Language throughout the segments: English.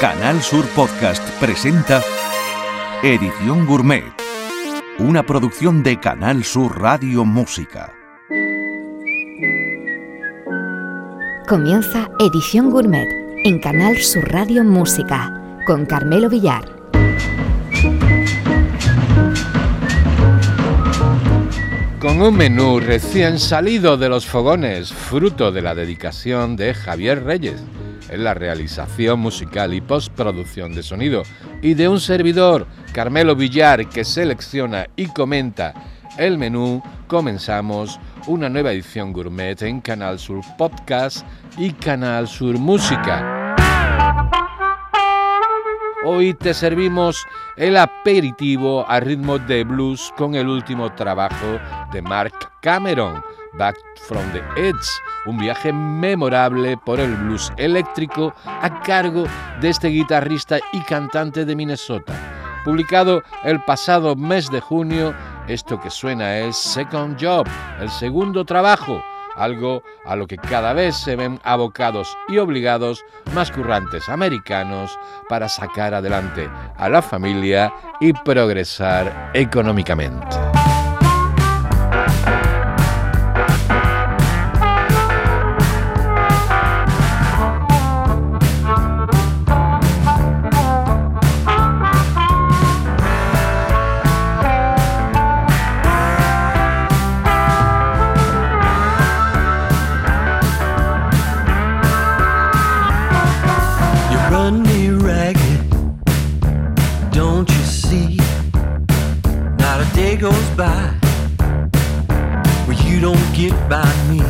Canal Sur Podcast presenta Edición Gourmet, una producción de Canal Sur Radio Música. Comienza Edición Gourmet en Canal Sur Radio Música con Carmelo Villar. Con un menú recién salido de los fogones, fruto de la dedicación de Javier Reyes en la realización musical y postproducción de sonido, y de un servidor, Carmelo Villar, que selecciona y comenta el menú, comenzamos una nueva edición gourmet en Canal Sur Podcast y Canal Sur Música. Hoy te servimos el aperitivo a ritmo de blues con el último trabajo de Mark Cameron, Back from the Edge, un viaje memorable por el blues eléctrico a cargo de este guitarrista y cantante de Minnesota. Publicado el pasado mes de junio, esto que suena es Second Job, el segundo trabajo, algo a lo que cada vez se ven abocados y obligados más currantes americanos para sacar adelante a la familia y progresar económicamente. by. Well, you don't get by me.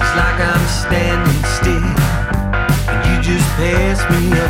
It's like I'm standing still, and you just pass me up.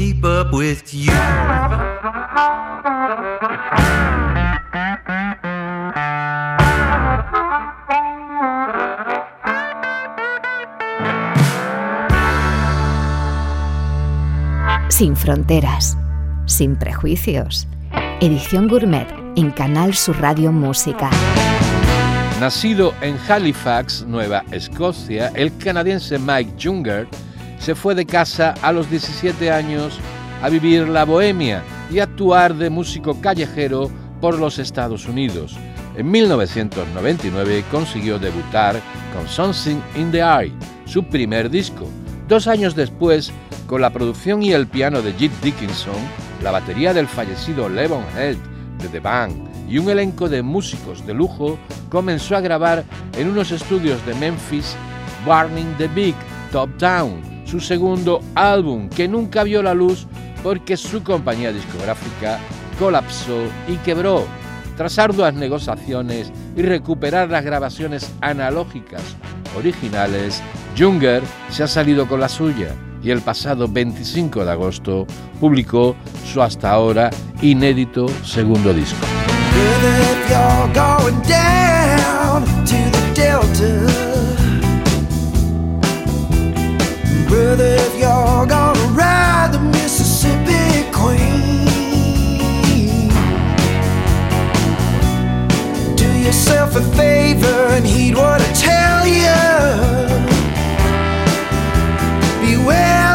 keep up with you. Sin fronteras, sin prejuicios. Edición Gourmet en Canal Sur Radio Música. Nacido en Halifax, Nueva Escocia, el canadiense Mike Junger se fue de casa a los 17 años a vivir la bohemia y actuar de músico callejero por los Estados Unidos. En 1999 consiguió debutar con Something in the Eye, su primer disco. Dos años después con la producción y el piano de Jit Dickinson, la batería del fallecido Levon Head de The Band y un elenco de músicos de lujo, comenzó a grabar en unos estudios de Memphis Burning the Big Top Down, su segundo álbum que nunca vio la luz porque su compañía discográfica colapsó y quebró. Tras arduas negociaciones y recuperar las grabaciones analógicas originales, Junger se ha salido con la suya y el pasado 25 de agosto publicó su hasta ahora inédito segundo disco. Gonna ride the Mississippi Queen, do yourself a favor and heed what I tell you. Beware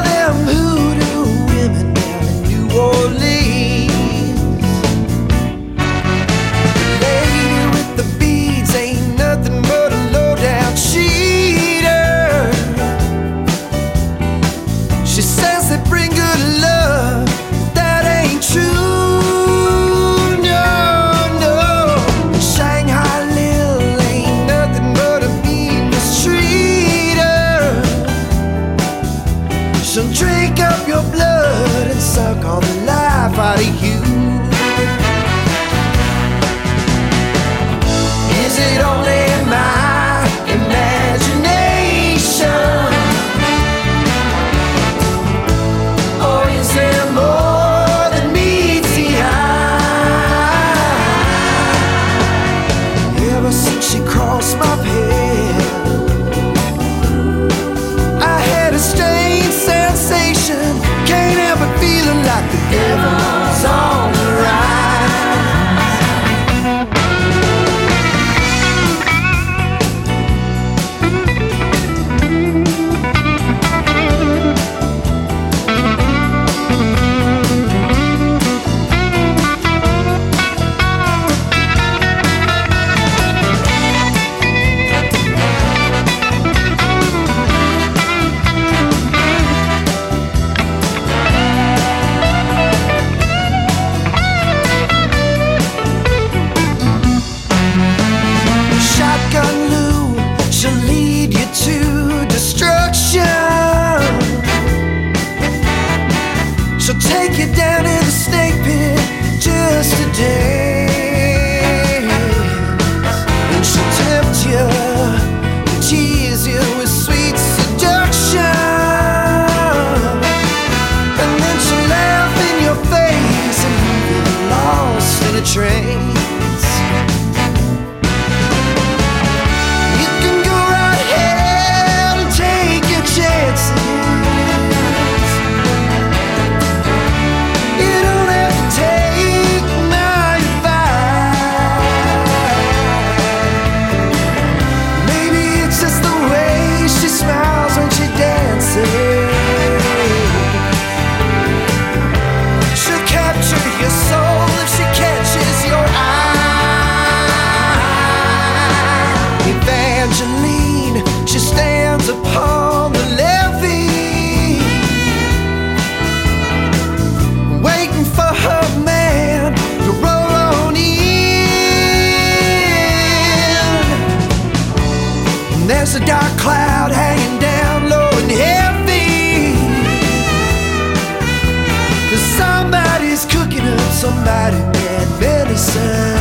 somebody bad medicine.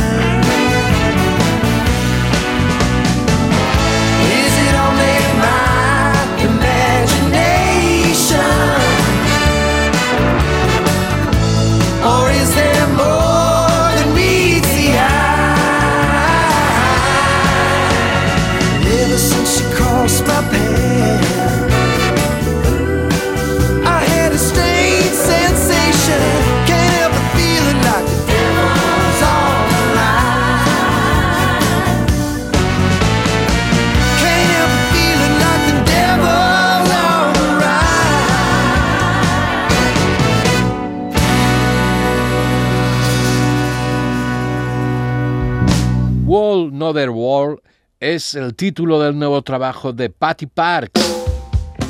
Another World es el título del nuevo trabajo de Patty Parks,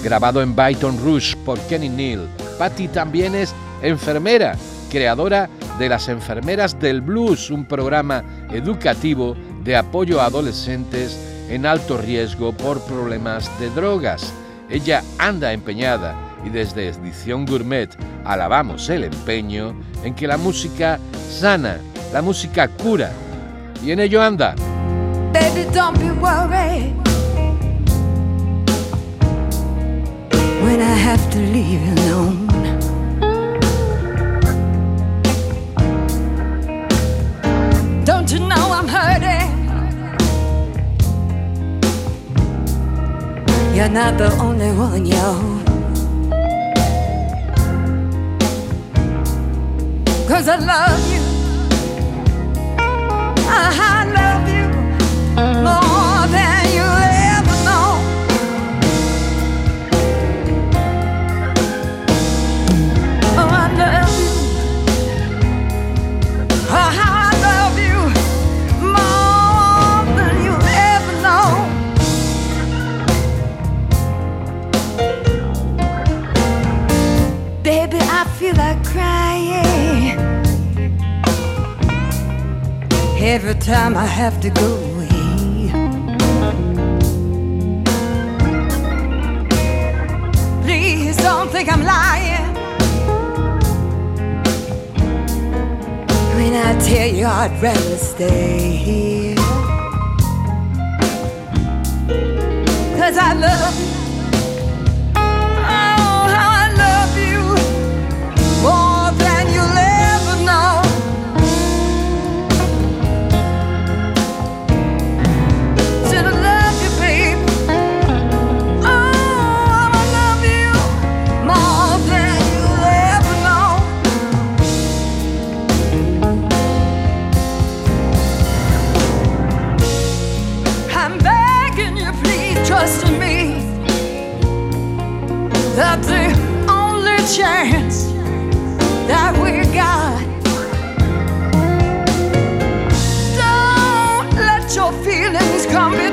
grabado en Byton Rouge por Kenny Neal. Patty también es enfermera, creadora de Las Enfermeras del Blues, un programa educativo de apoyo a adolescentes en alto riesgo por problemas de drogas. Ella anda empeñada y desde Edición Gourmet alabamos el empeño en que la música sana, la música cura. Y en ello anda. Baby, don't be worried when I have to leave you alone. Don't you know I'm hurting? You're not the only one, yo. Cause I love you. I love you every time I have to go think I'm lying when I tell you I'd rather stay here. Cause I love chance that we got. Don't let your feelings come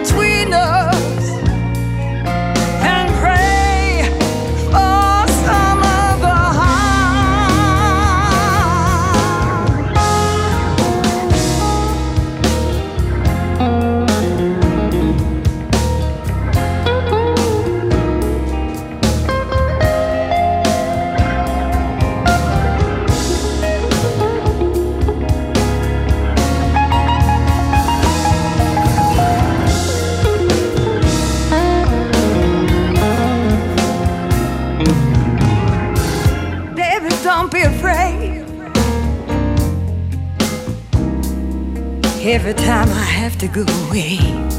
to go away.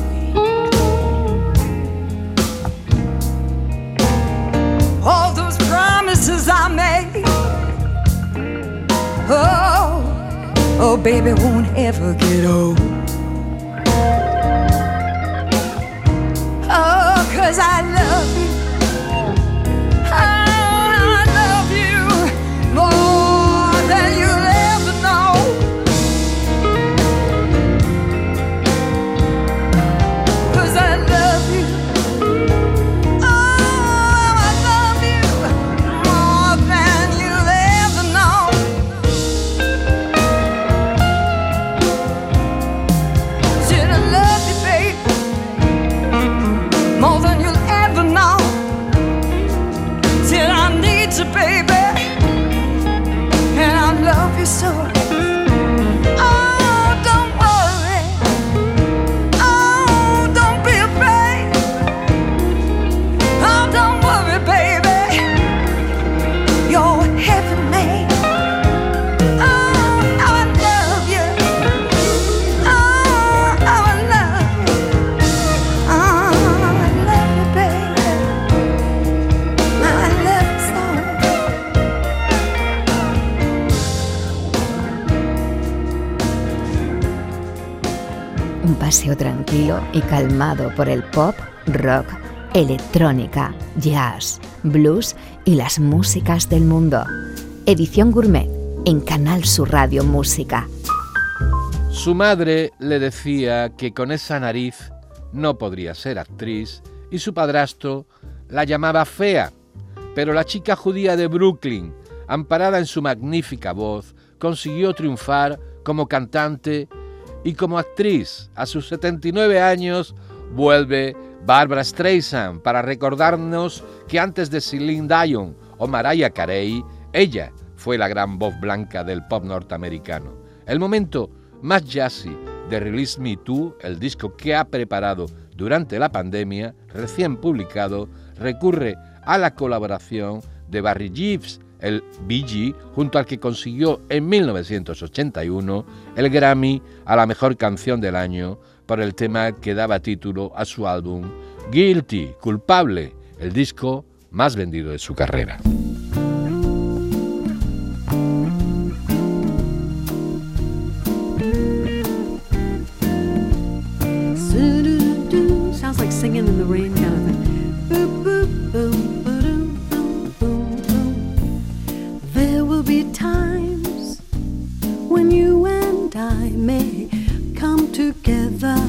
Un paseo tranquilo y calmado por el pop, rock, electrónica, jazz, blues y las músicas del mundo. Edición Gourmet en Canal Sur Radio Música. Su madre le decía que con esa nariz no podría ser actriz y su padrastro la llamaba fea, pero la chica judía de Brooklyn, amparada en su magnífica voz, consiguió triunfar como cantante y como actriz. A sus 79 años vuelve Barbara Streisand para recordarnos que antes de Celine Dion o Mariah Carey, ella fue la gran voz blanca del pop norteamericano. El momento más jazzy de Release Me Too, el disco que ha preparado durante la pandemia, recién publicado, recurre a la colaboración de Barry Gibbs, el BG, junto al que consiguió en 1981 el Grammy a la mejor canción del año por el tema que daba título a su álbum Guilty, culpable, el disco más vendido de su carrera. When you and I may come together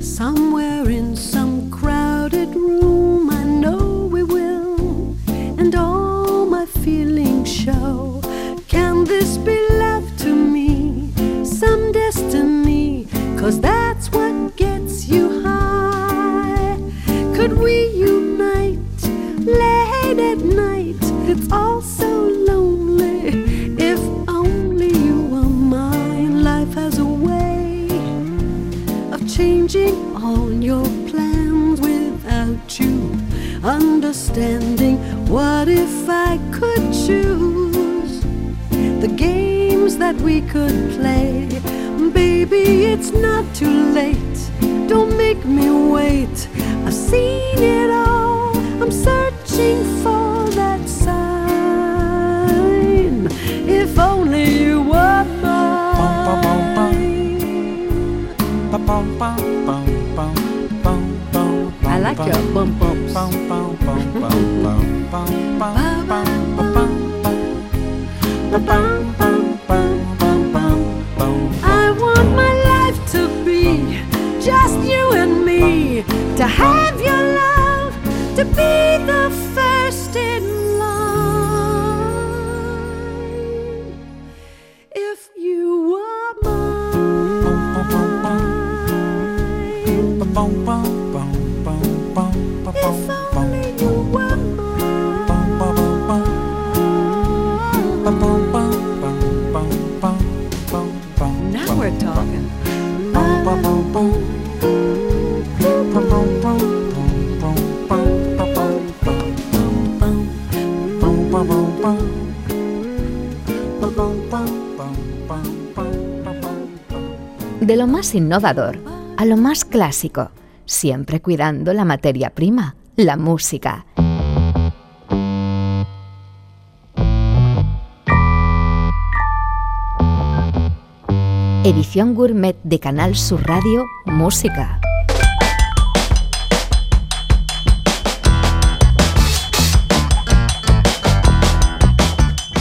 somewhere in some crowded room. I know we will, and all my feelings show. Can this be love to me? Some destiny, cause that's what gets you high. Could we unite late at night? It's all so changing all your plans without you understanding. What if I could choose the games that we could play? Baby, it's not too late. Don't make me wait. I've seen it all. I'm searching for I like. I want my life to be just you and me. To have your love, to be más innovador a lo más clásico, siempre cuidando la materia prima, la música. Edición Gourmet de Canal Sur Radio Música.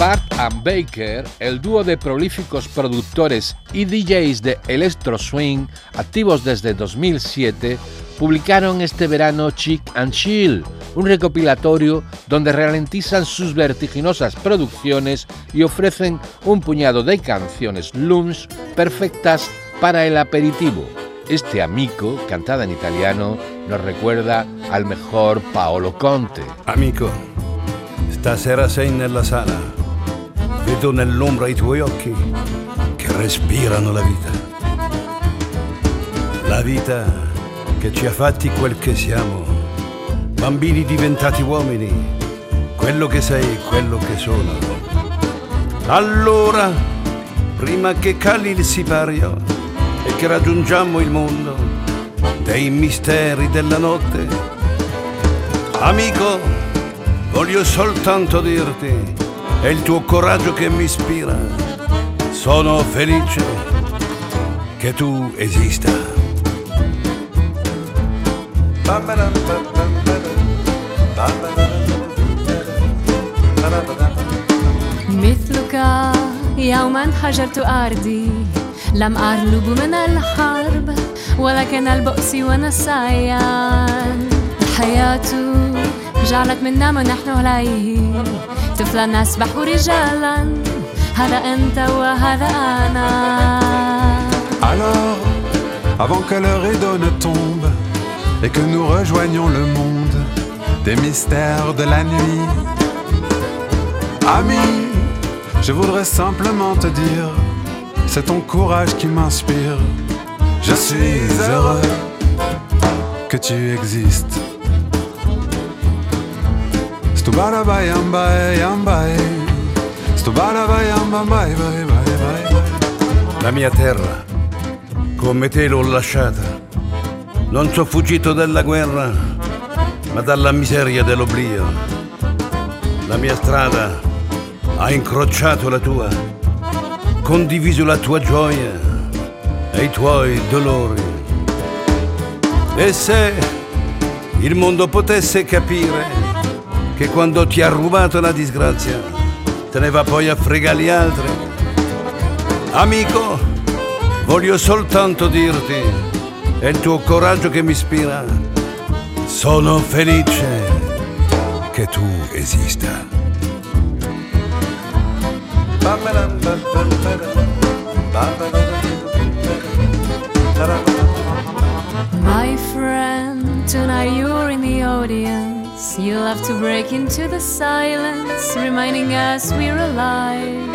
Bart and Baker, el dúo de prolíficos productores y DJs de Electro Swing, activos desde 2007, publicaron este verano Chic and Chill, un recopilatorio donde ralentizan sus vertiginosas producciones y ofrecen un puñado de canciones lunch perfectas para el aperitivo. Este amico, cantada en italiano, nos recuerda al mejor Paolo Conte. Amico, stasera sei nella sala. Vedo nell'ombra i tuoi occhi che respirano la vita. La vita che ci ha fatti quel che siamo. Bambini diventati uomini. Quello che sei quello che sono. Allora, prima che cali il sipario e che raggiungiamo il mondo dei misteri della notte, amico, voglio soltanto dirti, è il tuo coraggio che mi ispira. Sono felice che tu esista. مثلك يوما هجرت أرضي لم أغلب من الحرب ولكن البؤس ونسيان الحياة جعلت منا ما نحن عليه طفلا نسبح رجالا هذا أنت وهذا أنا Alors, avant que l'heure et ne tombe et que nous rejoignions le monde des mystères de la nuit, ami, je voudrais simplement te dire, c'est ton courage qui m'inspire. Je suis heureux que tu existes. Stubara yambae yambae Stubara yambae bye bye bye La mia terra, come te l'ho lasciata. Non sono fuggito dalla guerra, ma dalla miseria dell'oblio. La mia strada ha incrociato la tua, condiviso la tua gioia e i tuoi dolori. E se il mondo potesse capire che quando ti ha rubato la disgrazia, te ne va poi a fregare gli altri. Amico, voglio soltanto dirti, è il tuo coraggio che mi ispira. Sono felice che tu esista. My friend, tonight you're in the audience. You'll have to break into the silence, reminding us we're alive.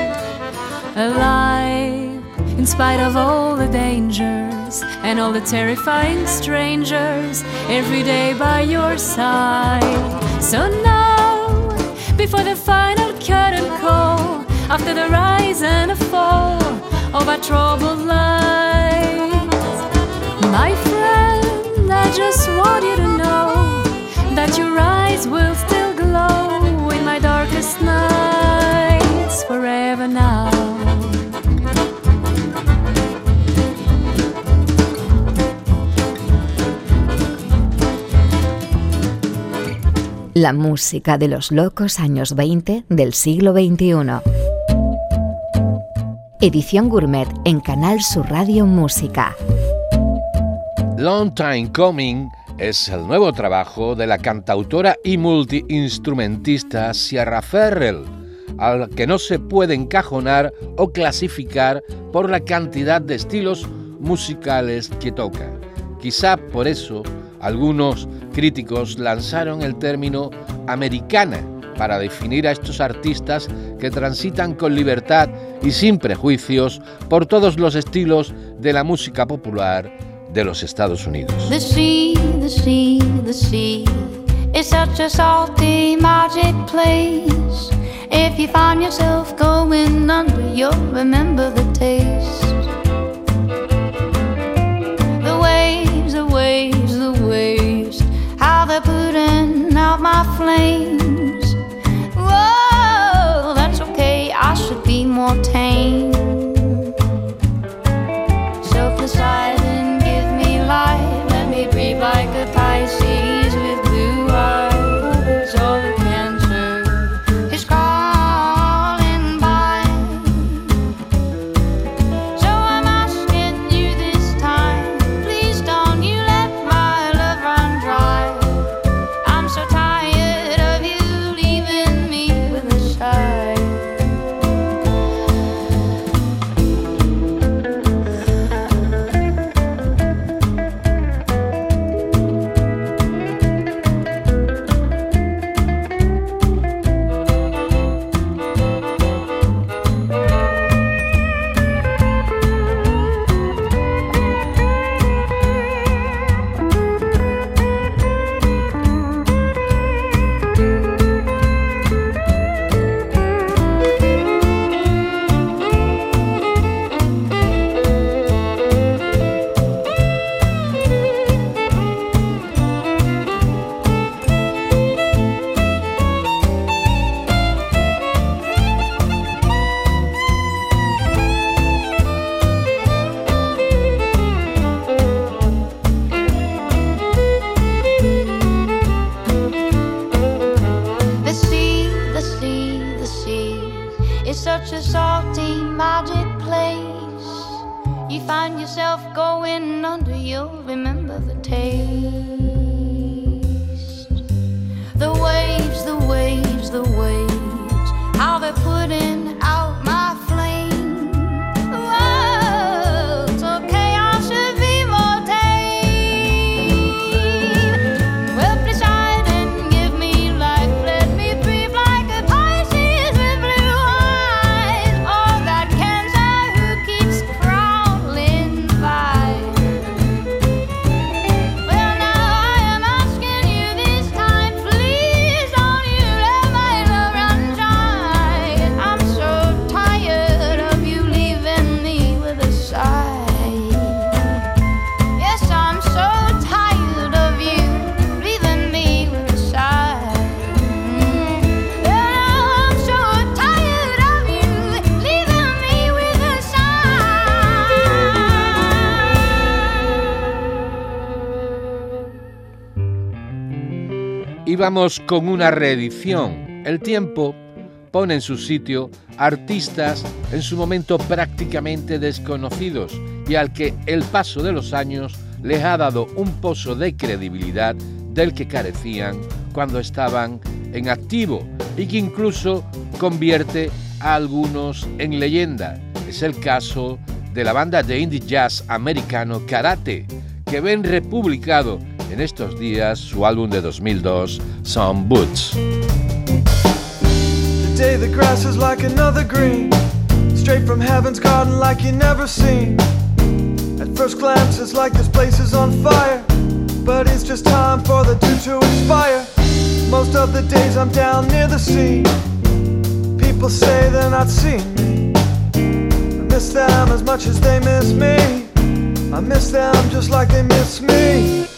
Alive, in spite of all the dangers and all the terrifying strangers, every day by your side. So now, before the final curtain call, after the rise and the fall of our troubled lives. My friend, I just want you to know that your eyes will still glow in my darkest nights forever now. La música de los locos años 20 del siglo XXI. Edición Gourmet en Canal Sur Radio Música. Long Time Coming es el nuevo trabajo de la cantautora y multiinstrumentista Sierra Ferrell, al que no se puede encajonar o clasificar por la cantidad de estilos musicales que toca. Quizá por eso algunos críticos lanzaron el término americana para definir a estos artistas que transitan con libertad y sin prejuicios por todos los estilos de la música popular de los Estados Unidos. The sea, the sea, the sea is such a salty magic place. If you find yourself going under, you'll remember the taste. The waves, the waves, the waves, how they're putting out my flames. Whoa, that's okay, I should be more tame. Con una reedición. El tiempo pone en su sitio artistas en su momento prácticamente desconocidos y al que el paso de los años les ha dado un pozo de credibilidad del que carecían cuando estaban en activo y que incluso convierte a algunos en leyenda. Es el caso de la banda de indie jazz americano Karate, que ven republicado en estos días su álbum de 2002, Some Boots. Today the grass is like another green, straight from heaven's garden like you never seen. At first glance it's like this place is on fire, but it's just time for the dew to expire. Most of the days I'm down near the sea, people say they're not seeing me. I miss them as much as they miss me. I miss them just like they miss me.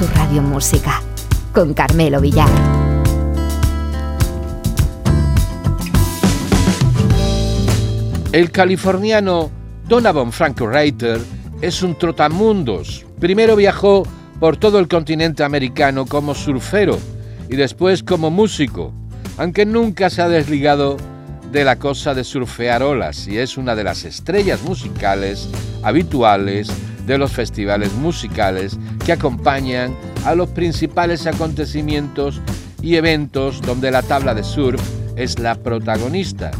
Sur Radio Música con Carmelo Villar. El californiano Donovan Frankenreiter es un trotamundos. Primero viajó por todo el continente americano como surfero y después como músico, aunque nunca se ha desligado de la cosa de surfear olas y es una de las estrellas musicales habituales de los festivales musicales que acompañan a los principales acontecimientos y eventos donde la tabla de surf es la protagonista.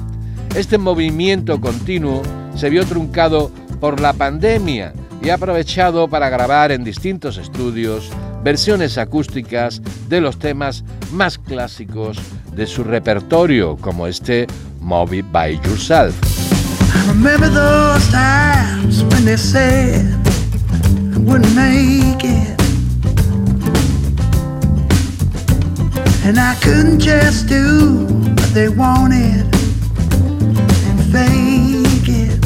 Este movimiento continuo se vio truncado por la pandemia y ha aprovechado para grabar en distintos estudios versiones acústicas de los temas más clásicos de su repertorio, como este Move by Yourself. I wouldn't make it. And I couldn't just do what they wanted and fake it.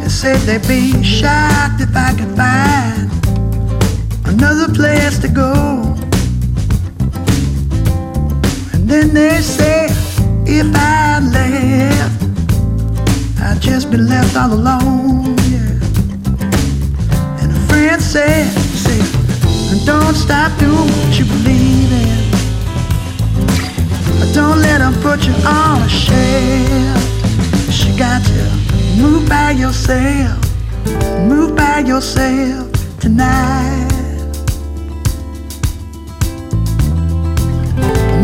They said they'd be shocked if I could find another place to go. And then they said if I left, I'd just be left all alone. And say, don't stop doing what you believe in. Don't let them put you on a shelf. You got to move by yourself, move by yourself tonight.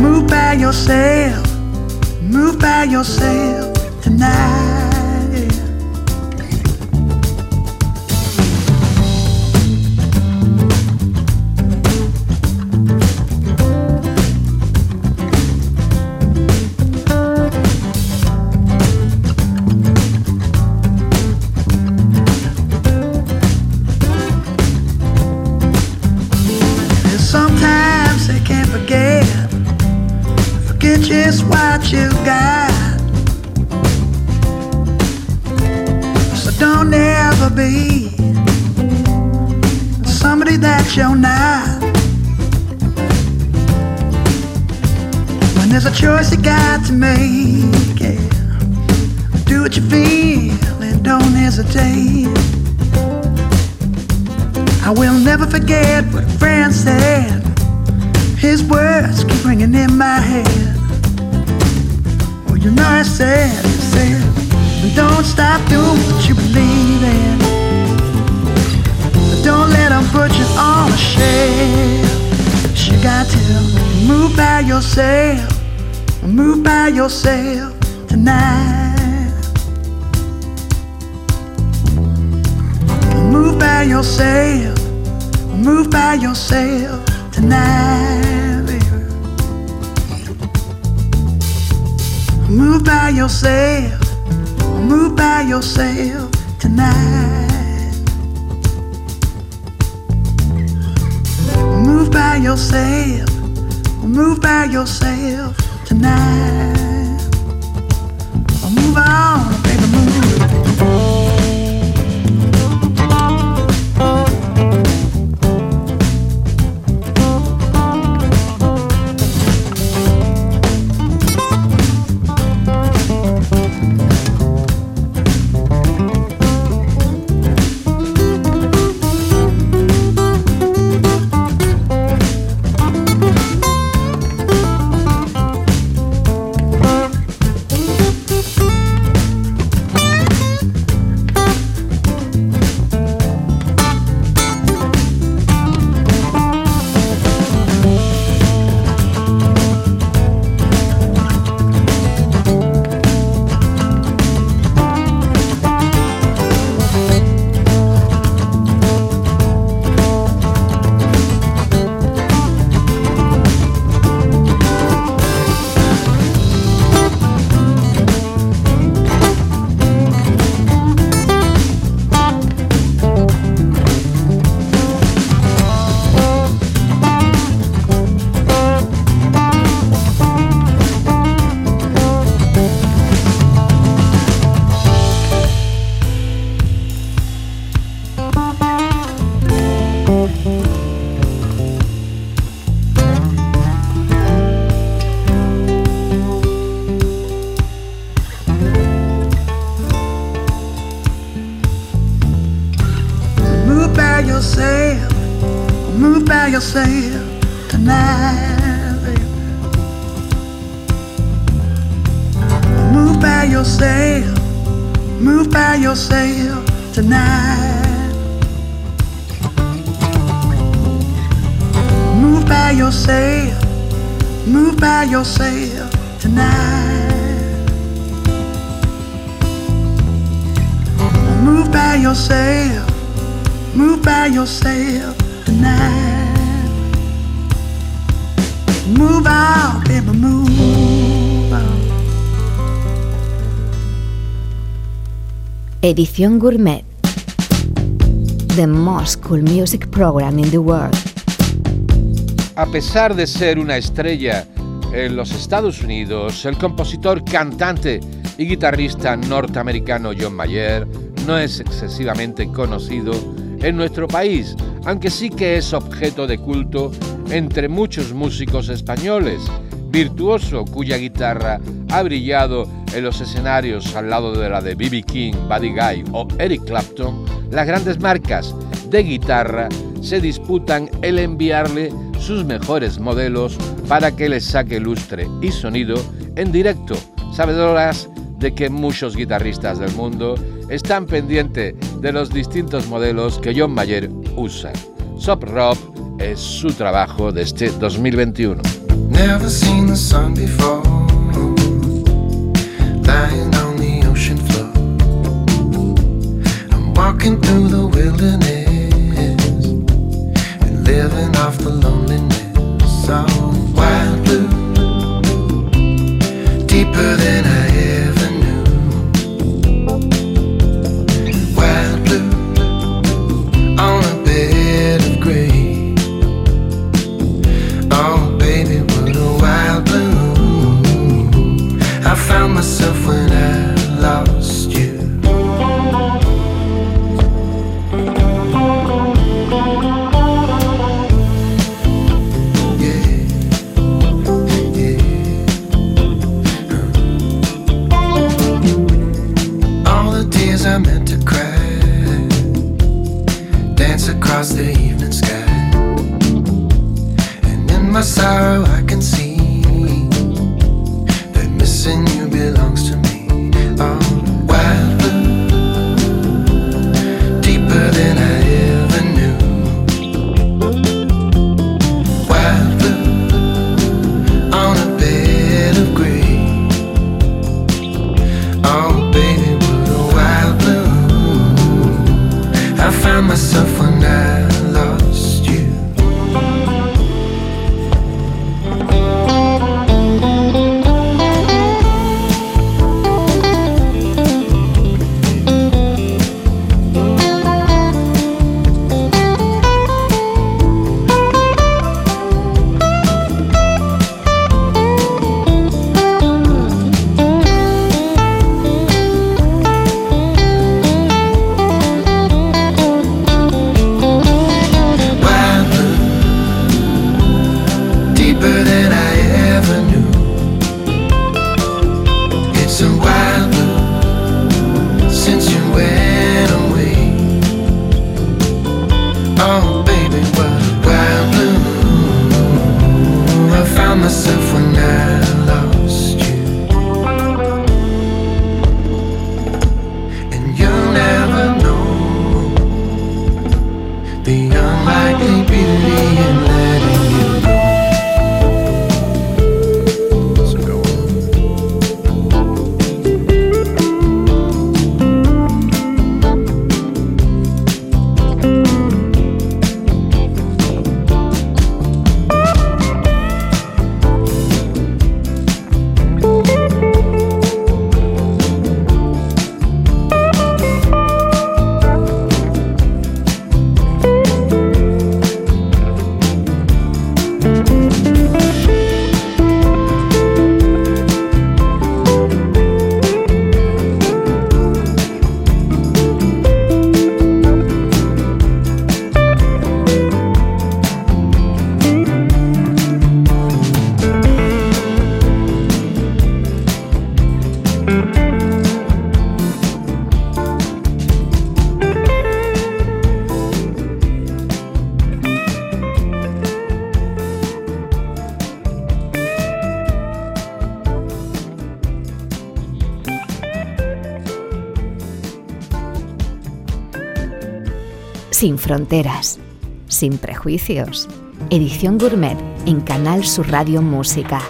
Move by yourself, move by yourself tonight. Move by yourself, move by yourself tonight. Move by yourself, move by yourself tonight, baby. Move by yourself, move by yourself tonight. Move by yourself, move by yourself tonight. Move on, Edición Gourmet. The most cool music program in the world. A pesar de ser una estrella en los Estados Unidos, el compositor, cantante y guitarrista norteamericano John Mayer no es excesivamente conocido en nuestro país, aunque sí que es objeto de culto entre muchos músicos españoles, virtuoso cuya guitarra ha brillado en los escenarios al lado de la de B.B. King, Buddy Guy o Eric Clapton, las grandes marcas de guitarra se disputan el enviarle sus mejores modelos para que les saque lustre y sonido en directo, sabedoras de que muchos guitarristas del mundo están pendientes de los distintos modelos que John Mayer usa. Sop Rob es su trabajo de este 2021. Never seen the sun before. Lying on the ocean floor. I'm walking through the wilderness since you sin fronteras, sin prejuicios. Edición Gourmet en Canal Sur Radio Música.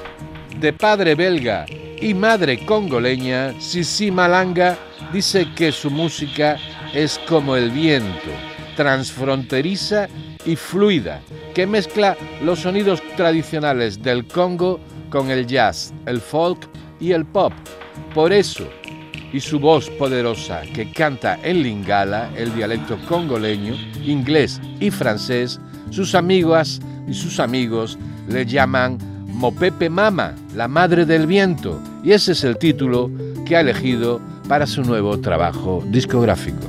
De padre belga y madre congoleña, Sisi Malanga dice que su música es como el viento, transfronteriza y fluida, que mezcla los sonidos tradicionales del Congo con el jazz, el folk y el pop. Por eso, y su voz poderosa que canta en lingala, el dialecto congoleño, inglés y francés, sus amigas y sus amigos le llaman Mopepe Mama, la madre del viento, y ese es el título que ha elegido para su nuevo trabajo discográfico.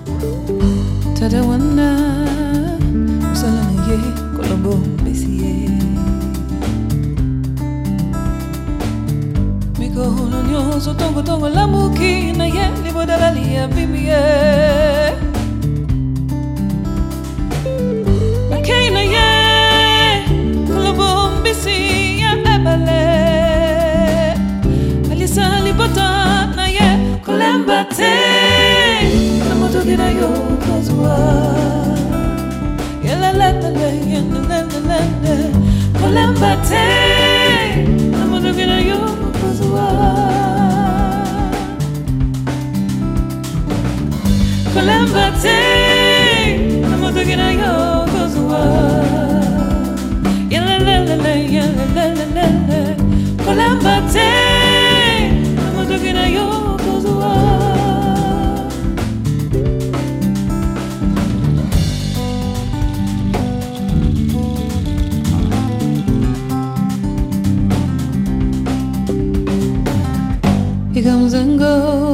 So tongo tongo la muki, na ye, libo da la lia, bimie. Bakay na ye, Colombo, Bessie, ya ebale. Alisa libota na ye, kolembate. Namoto gira yo kozwa. Yelelelele, yelelelele. Kolembate. Namoto gira yo kozwa. Comes and goes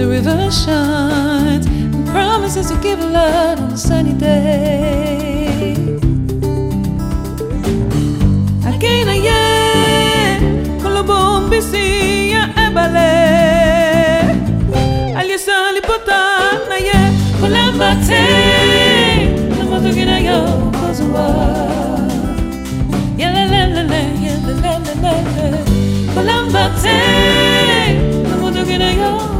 The river shines and promises to give light on a sunny day. Again, again, Colombo, see ya ebale. Aliasa lipotana ye, Colambate. Namotogira yo kozwa. Yelelelele, yelelelele. Colambate. Namotogira yo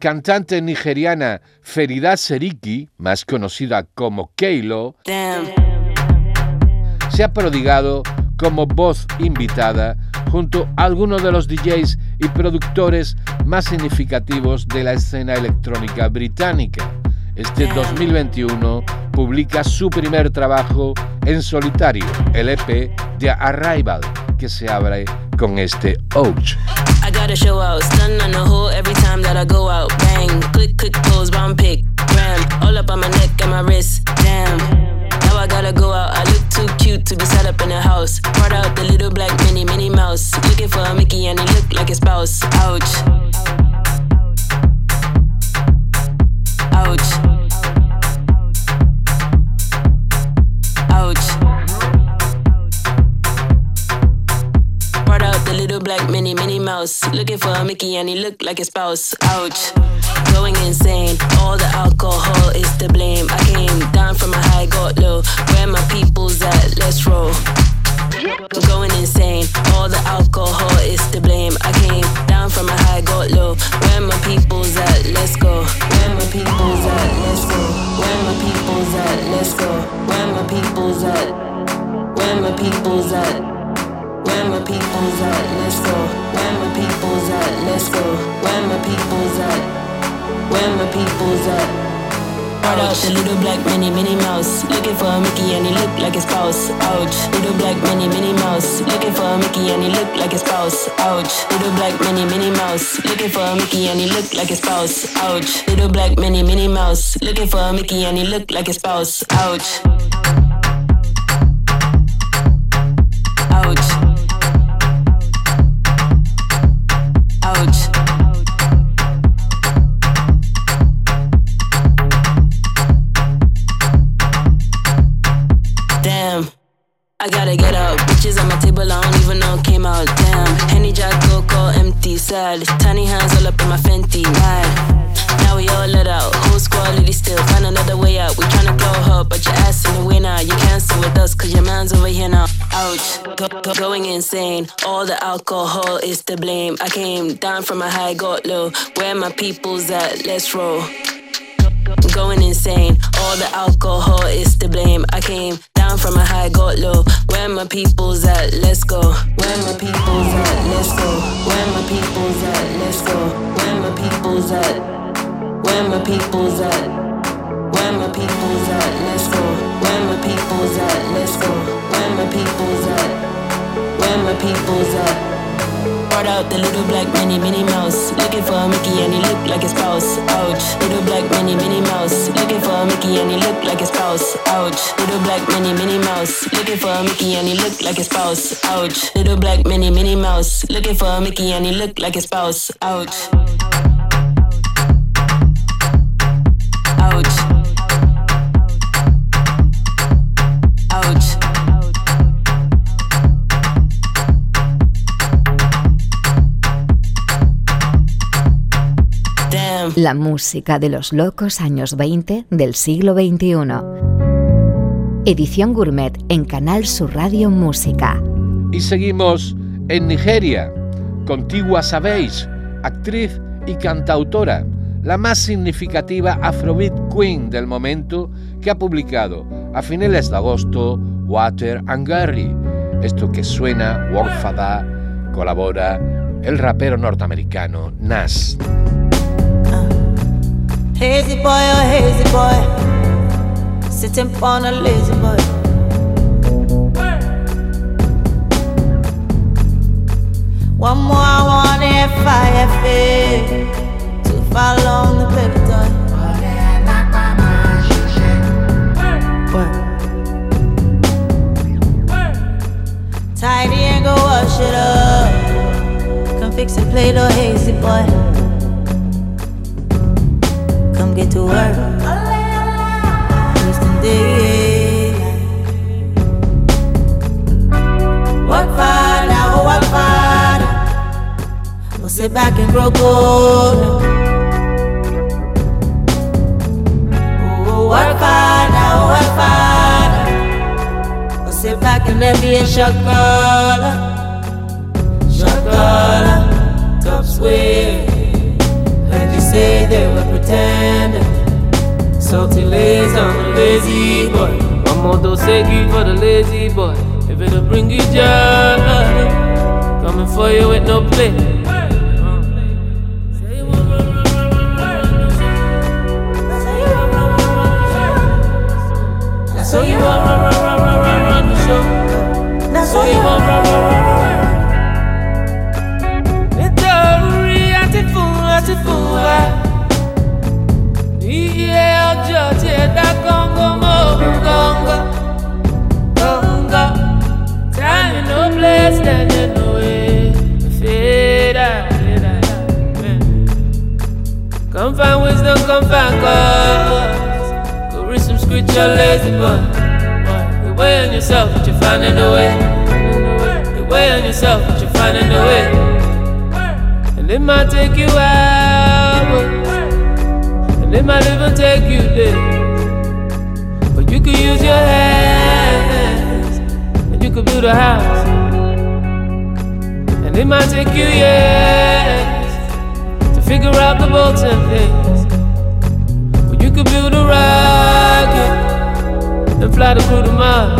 cantante nigeriana Ferida Seriki, más conocida como Keilo, se ha prodigado como voz invitada junto a algunos de los DJs y productores más significativos de la escena electrónica británica. Este 2021 publica su primer trabajo en solitario, el EP de Arrival, que se abre con este Ouch. I gotta show out, stun on the hole every time that I go out. Bang, click, click, pose, round pick, gram, all up on my neck and my wrist. Damn, now I gotta go out. I look too cute to be set up in a house. Brought out the little black mini, mini mouse. Looking for a Mickey and he look like a spouse. Ouch. Ouch. Ouch. Little black mini, mini mouse. Looking for a Mickey and he look like a spouse. Ouch. Going insane. All the alcohol is to blame. I came down from a high, got low. Where my people's at? Let's roll. Going insane. All the alcohol is to blame. I came down from a high, got low. Where my people's at? Let's go. Where my people's at? Let's go. Where my people's at? Let's go. Where my people's at? Where my people's at? People's at? Let's go. Where my people's at? Let's go. Where my people's at? Where my people's at? Brought out the little black mini, Minnie Mouse. Looking for a Mickey and he look like a spouse. Ouch. Little black mini, Minnie Mouse. Looking for a Mickey and he look like a spouse. Ouch. Little black mini, Minnie Mouse. Looking for a Mickey and he look like a spouse. Ouch. Little black mini, Minnie Mouse. Looking for a Mickey and he look like a spouse. Ouch. Ouch. I gotta get up. Bitches on my table, I don't even know it came out. Damn. Henny Jack call empty. Sad. Tiny hands all up in my Fenty. Mad. Now we all let out. Whole squad lady still. Find another way out. We tryna blow her, but your ass in the way now. You can't sit with us, cause your man's over here now. Ouch. Go, go, going insane. All the alcohol is to blame. I came down from a high, got low. Where my people's at? Let's roll. Going insane. All the alcohol is to blame. I came down from a high, got low. Where my people's at? Let's go. Where my people's at? Let's go. Where my people's at? Let's go. Where my people's at? Where my people's at? Where my people's at? Let's go. Where my people's at? Let's go. Where my people's at? Where my people's at? Brought out the little black mini, Minnie Mouse. Looking for a Mickey and he look like a spouse. Ouch. Little black mini, Minnie Mouse. Looking for a Mickey and he look like a spouse. Ouch. Little black mini, Minnie Mouse. Looking for a Mickey and he look like a spouse. Ouch. Little black mini, Minnie Mouse. Looking for a Mickey and he look like a spouse. Ouch. La música de los locos años 20 del siglo XXI. Edición Gourmet en Canal Sur Radio Música. Y seguimos en Nigeria. Contigua Sabéis, actriz y cantautora, la más significativa Afrobeat Queen del momento que ha publicado a finales de agosto Water and Gary. Esto que suena, Warfada, colabora el rapero norteamericano Nas. Hazy boy, oh hazy boy, sitting on a lazy boy. One more, I want it fire fade to follow the baby toy. Tidy and go wash it up. Come fix and play the oh, hazy boy. Get to work. Wasting day. Work hard now, work hard. We'll sit back and grow cold. Oh, hard now, work hard. We'll sit back and let me a chocolate. Chocolate, top sweet. Heard you on the lazy boy. One more dose for the lazy boy. If it'll bring you joy, coming for you with no play. So you want come find God. Go read some scripture, lazy boy. You way on yourself, but you're finding a way. You way on yourself, but you're finding a way. And it might take you hours, and it might even take you days. But you could use your hands, and you could build a house. And it might take you years to figure out the bolts and things. Could build a rocket and fly the to Mars. So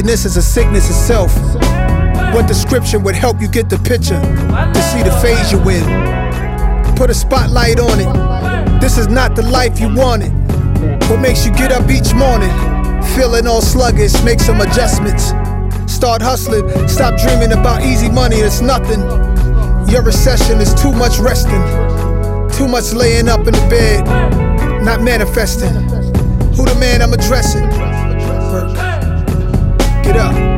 laziness is a sickness itself. What description would help you get the picture to see the phase you're in? Put a spotlight on it. This is not the life you wanted. What makes you get up each morning? Feeling all sluggish, make some adjustments. Start hustling, stop dreaming about easy money, it's nothing. Your recession is too much resting, too much laying up in the bed, not manifesting. Who the man I'm addressing? Get up,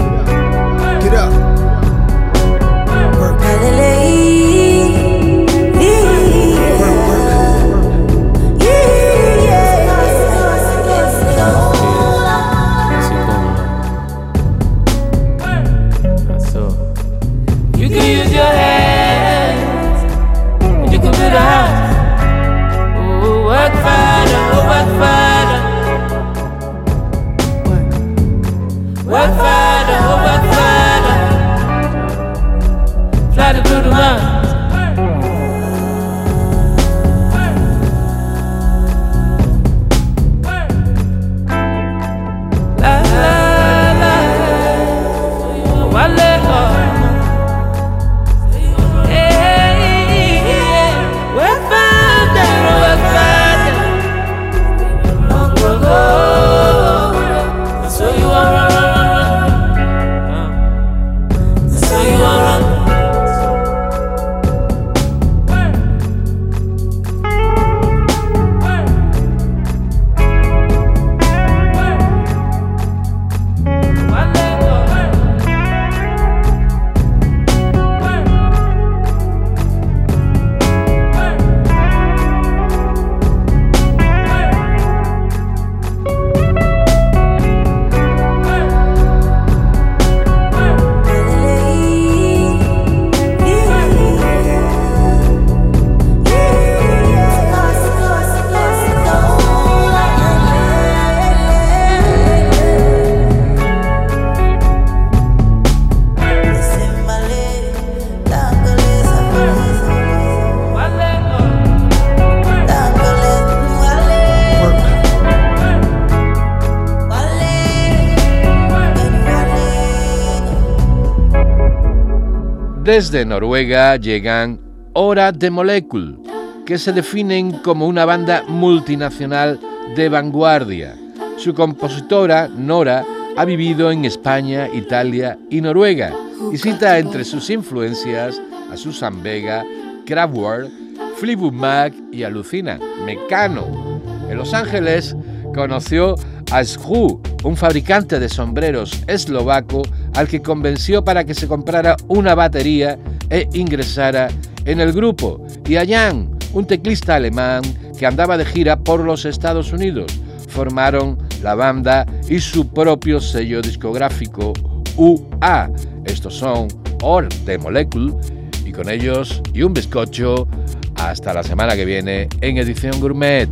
Desde Noruega llegan Hora de Molecule, que se definen como una banda multinacional de vanguardia. Su compositora, Nora, ha vivido en España, Italia y Noruega y cita entre sus influencias a Susan Vega, Kraftwerk, Fleetwood Mac y Alucina, Mecano. En Los Ángeles conoció a Skru, un fabricante de sombreros eslovaco al que convenció para que se comprara una batería e ingresara en el grupo, y a Jan, un teclista alemán que andaba de gira por los Estados Unidos. Formaron la banda y su propio sello discográfico UA. Estos son Or de Molecule y con ellos y un bizcocho hasta la semana que viene en Edición Gourmet.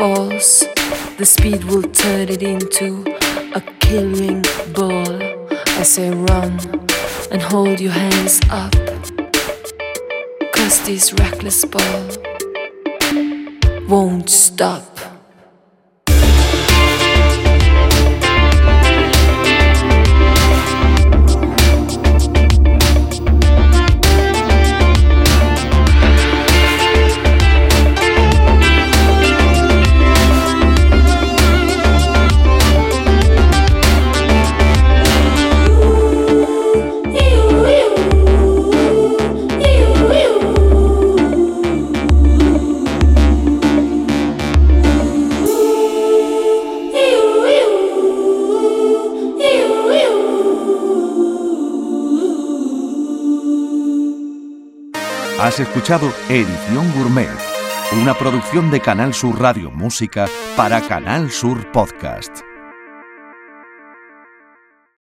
Falls? The speed will turn it into a killing ball. I say run and hold your hands up. Cause this reckless ball won't stop. Has escuchado Edición Gourmet, una producción de Canal Sur Radio Música para Canal Sur Podcast.